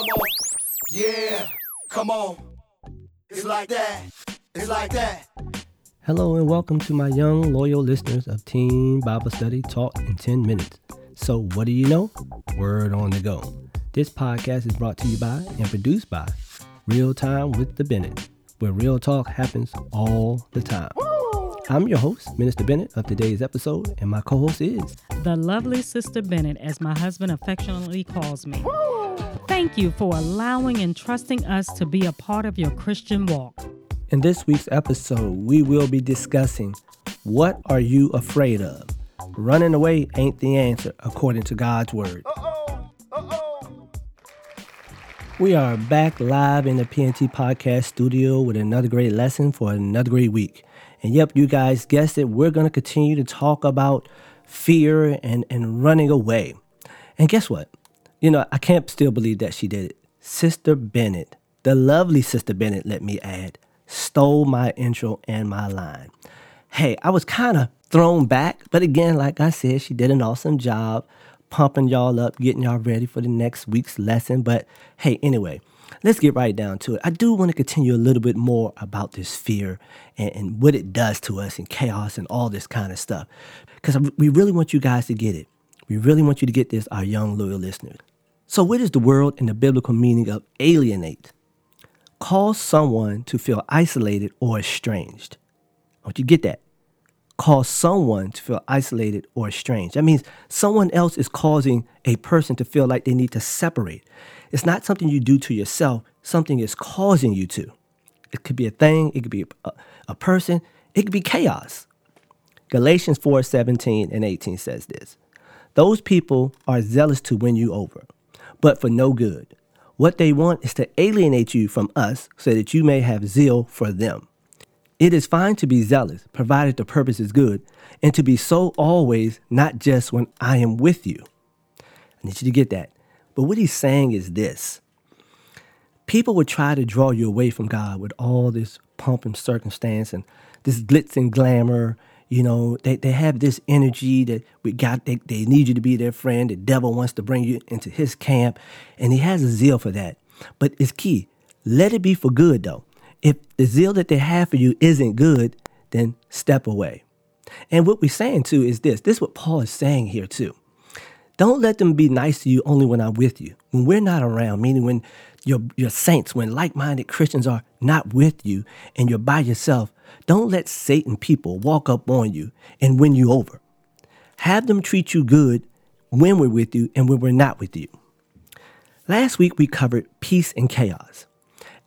Come on. Yeah. Come on. It's like that. It's like that. Hello and welcome to my young, loyal listeners of Teen Bible Study Taught in 10 Minutes. So, what do you know? Word on the go. This podcast is brought to you by and produced by Real Time with the Bennett, where real talk happens all the time. I'm your host, Minister Bennett, of today's episode, and my co host is the lovely Sister Bennett, as my husband affectionately calls me. Thank you for allowing and trusting us to be a part of your Christian walk. In this week's episode, we will be discussing what are you afraid of? Running away ain't the answer, according to God's word. Uh-oh. Uh-oh. We are back live in the PNT podcast studio with another great lesson for another great week. And yep, you guys guessed it, we're going to continue to talk about fear and, and running away. And guess what? You know, I can't still believe that she did it. Sister Bennett, the lovely Sister Bennett, let me add, stole my intro and my line. Hey, I was kind of thrown back, but again, like I said, she did an awesome job pumping y'all up, getting y'all ready for the next week's lesson. But hey, anyway, let's get right down to it. I do want to continue a little bit more about this fear and, and what it does to us and chaos and all this kind of stuff. Because we really want you guys to get it. We really want you to get this, our young, loyal listeners. So, what is the world and the biblical meaning of alienate? Cause someone to feel isolated or estranged. Want you get that. Cause someone to feel isolated or estranged. That means someone else is causing a person to feel like they need to separate. It's not something you do to yourself, something is causing you to. It could be a thing, it could be a, a person, it could be chaos. Galatians 4 17 and 18 says this Those people are zealous to win you over, but for no good. What they want is to alienate you from us so that you may have zeal for them. It is fine to be zealous, provided the purpose is good, and to be so always, not just when I am with you. I need you to get that. But what he's saying is this people would try to draw you away from God with all this pomp and circumstance and this glitz and glamour. You know, they, they have this energy that we got, they, they need you to be their friend. The devil wants to bring you into his camp, and he has a zeal for that. But it's key. Let it be for good, though. If the zeal that they have for you isn't good, then step away. And what we're saying too is this this is what Paul is saying here too. Don't let them be nice to you only when I'm with you. When we're not around, meaning when your, your saints, when like minded Christians are not with you and you're by yourself, don't let Satan people walk up on you and win you over. Have them treat you good when we're with you and when we're not with you. Last week we covered peace and chaos.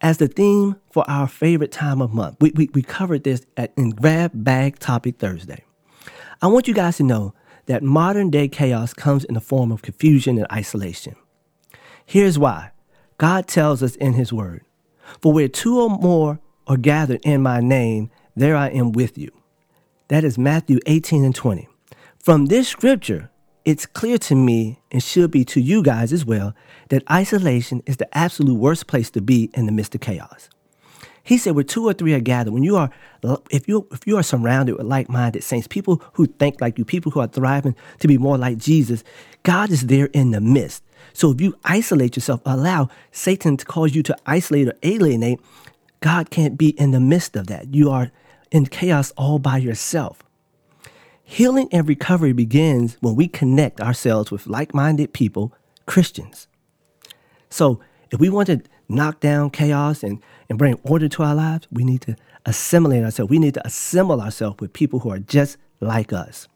As the theme for our favorite time of month, we, we, we covered this at, in Grab Bag Topic Thursday. I want you guys to know that modern day chaos comes in the form of confusion and isolation. Here's why God tells us in His Word For where two or more are gathered in my name, there I am with you. That is Matthew 18 and 20. From this scripture, it's clear to me and should be to you guys as well that isolation is the absolute worst place to be in the midst of chaos. He said, where two or three are gathered, when you are, if you if you are surrounded with like-minded saints, people who think like you, people who are thriving to be more like Jesus, God is there in the midst. So if you isolate yourself, allow Satan to cause you to isolate or alienate, God can't be in the midst of that. You are in chaos all by yourself. Healing and recovery begins when we connect ourselves with like-minded people, Christians. So if we want to knock down chaos and, and bring order to our lives, we need to assimilate ourselves. We need to assemble ourselves with people who are just like us.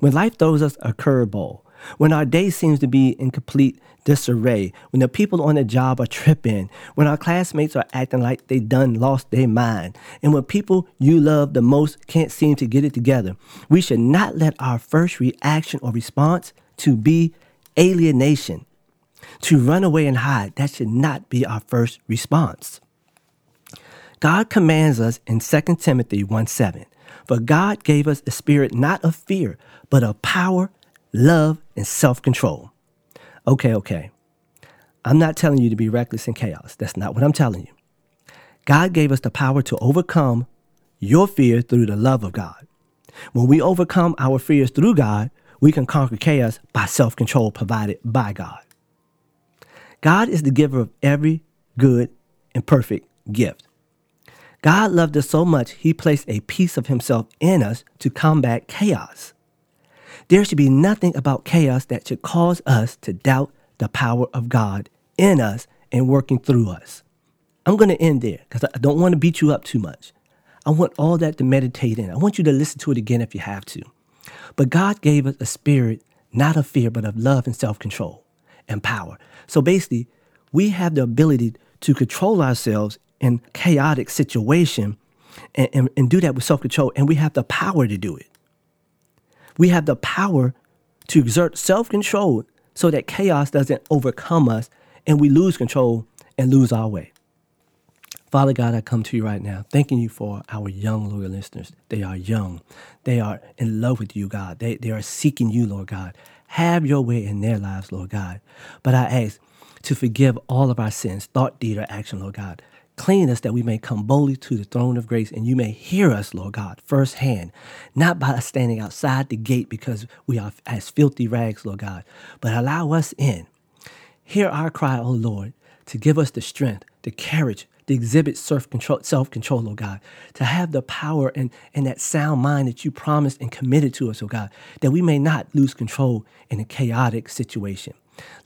When life throws us a curveball, when our day seems to be in complete disarray, when the people on the job are tripping, when our classmates are acting like they done lost their mind, and when people you love the most can't seem to get it together, we should not let our first reaction or response to be alienation to run away and hide. That should not be our first response. God commands us in 2 Timothy 1 7. For God gave us a spirit not of fear, but of power, love, and self control. Okay, okay. I'm not telling you to be reckless in chaos. That's not what I'm telling you. God gave us the power to overcome your fear through the love of God. When we overcome our fears through God, we can conquer chaos by self control provided by God. God is the giver of every good and perfect gift. God loved us so much, he placed a piece of himself in us to combat chaos. There should be nothing about chaos that should cause us to doubt the power of God in us and working through us. I'm going to end there because I don't want to beat you up too much. I want all that to meditate in. I want you to listen to it again if you have to. But God gave us a spirit not of fear, but of love and self control and power. So basically, we have the ability to control ourselves in chaotic situation and, and, and do that with self control. And we have the power to do it. We have the power to exert self control so that chaos doesn't overcome us and we lose control and lose our way. Father God, I come to you right now, thanking you for our young, loyal listeners. They are young. They are in love with you, God. They, they are seeking you, Lord God. Have your way in their lives, Lord God. But I ask to forgive all of our sins, thought, deed, or action, Lord God. Clean us that we may come boldly to the throne of grace and you may hear us, Lord God, firsthand, not by us standing outside the gate because we are as filthy rags, Lord God, but allow us in. Hear our cry, O Lord, to give us the strength, the courage, to exhibit self-control, self-control, oh God, to have the power and, and that sound mind that you promised and committed to us, oh God, that we may not lose control in a chaotic situation.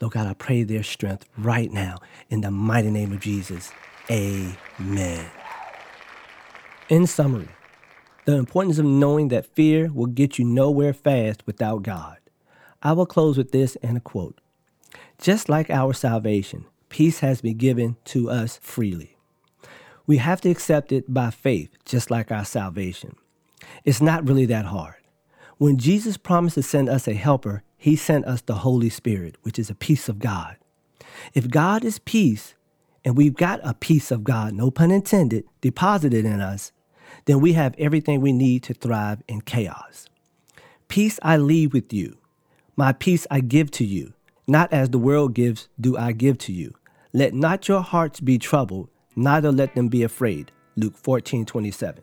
Lord God, I pray their strength right now in the mighty name of Jesus. Amen. In summary, the importance of knowing that fear will get you nowhere fast without God. I will close with this and a quote. Just like our salvation, peace has been given to us freely. We have to accept it by faith, just like our salvation. It's not really that hard. When Jesus promised to send us a helper, he sent us the Holy Spirit, which is a peace of God. If God is piece, and we've got a piece of God, no pun intended, deposited in us, then we have everything we need to thrive in chaos. Peace I leave with you. My peace I give to you. Not as the world gives, do I give to you. Let not your hearts be troubled, neither let them be afraid. Luke 14 27.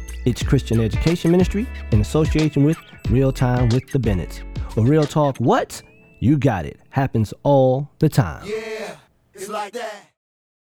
its Christian Education Ministry, in association with Real Time with the Bennetts. Well, Real Talk, what? You got it. Happens all the time. Yeah, it's like that.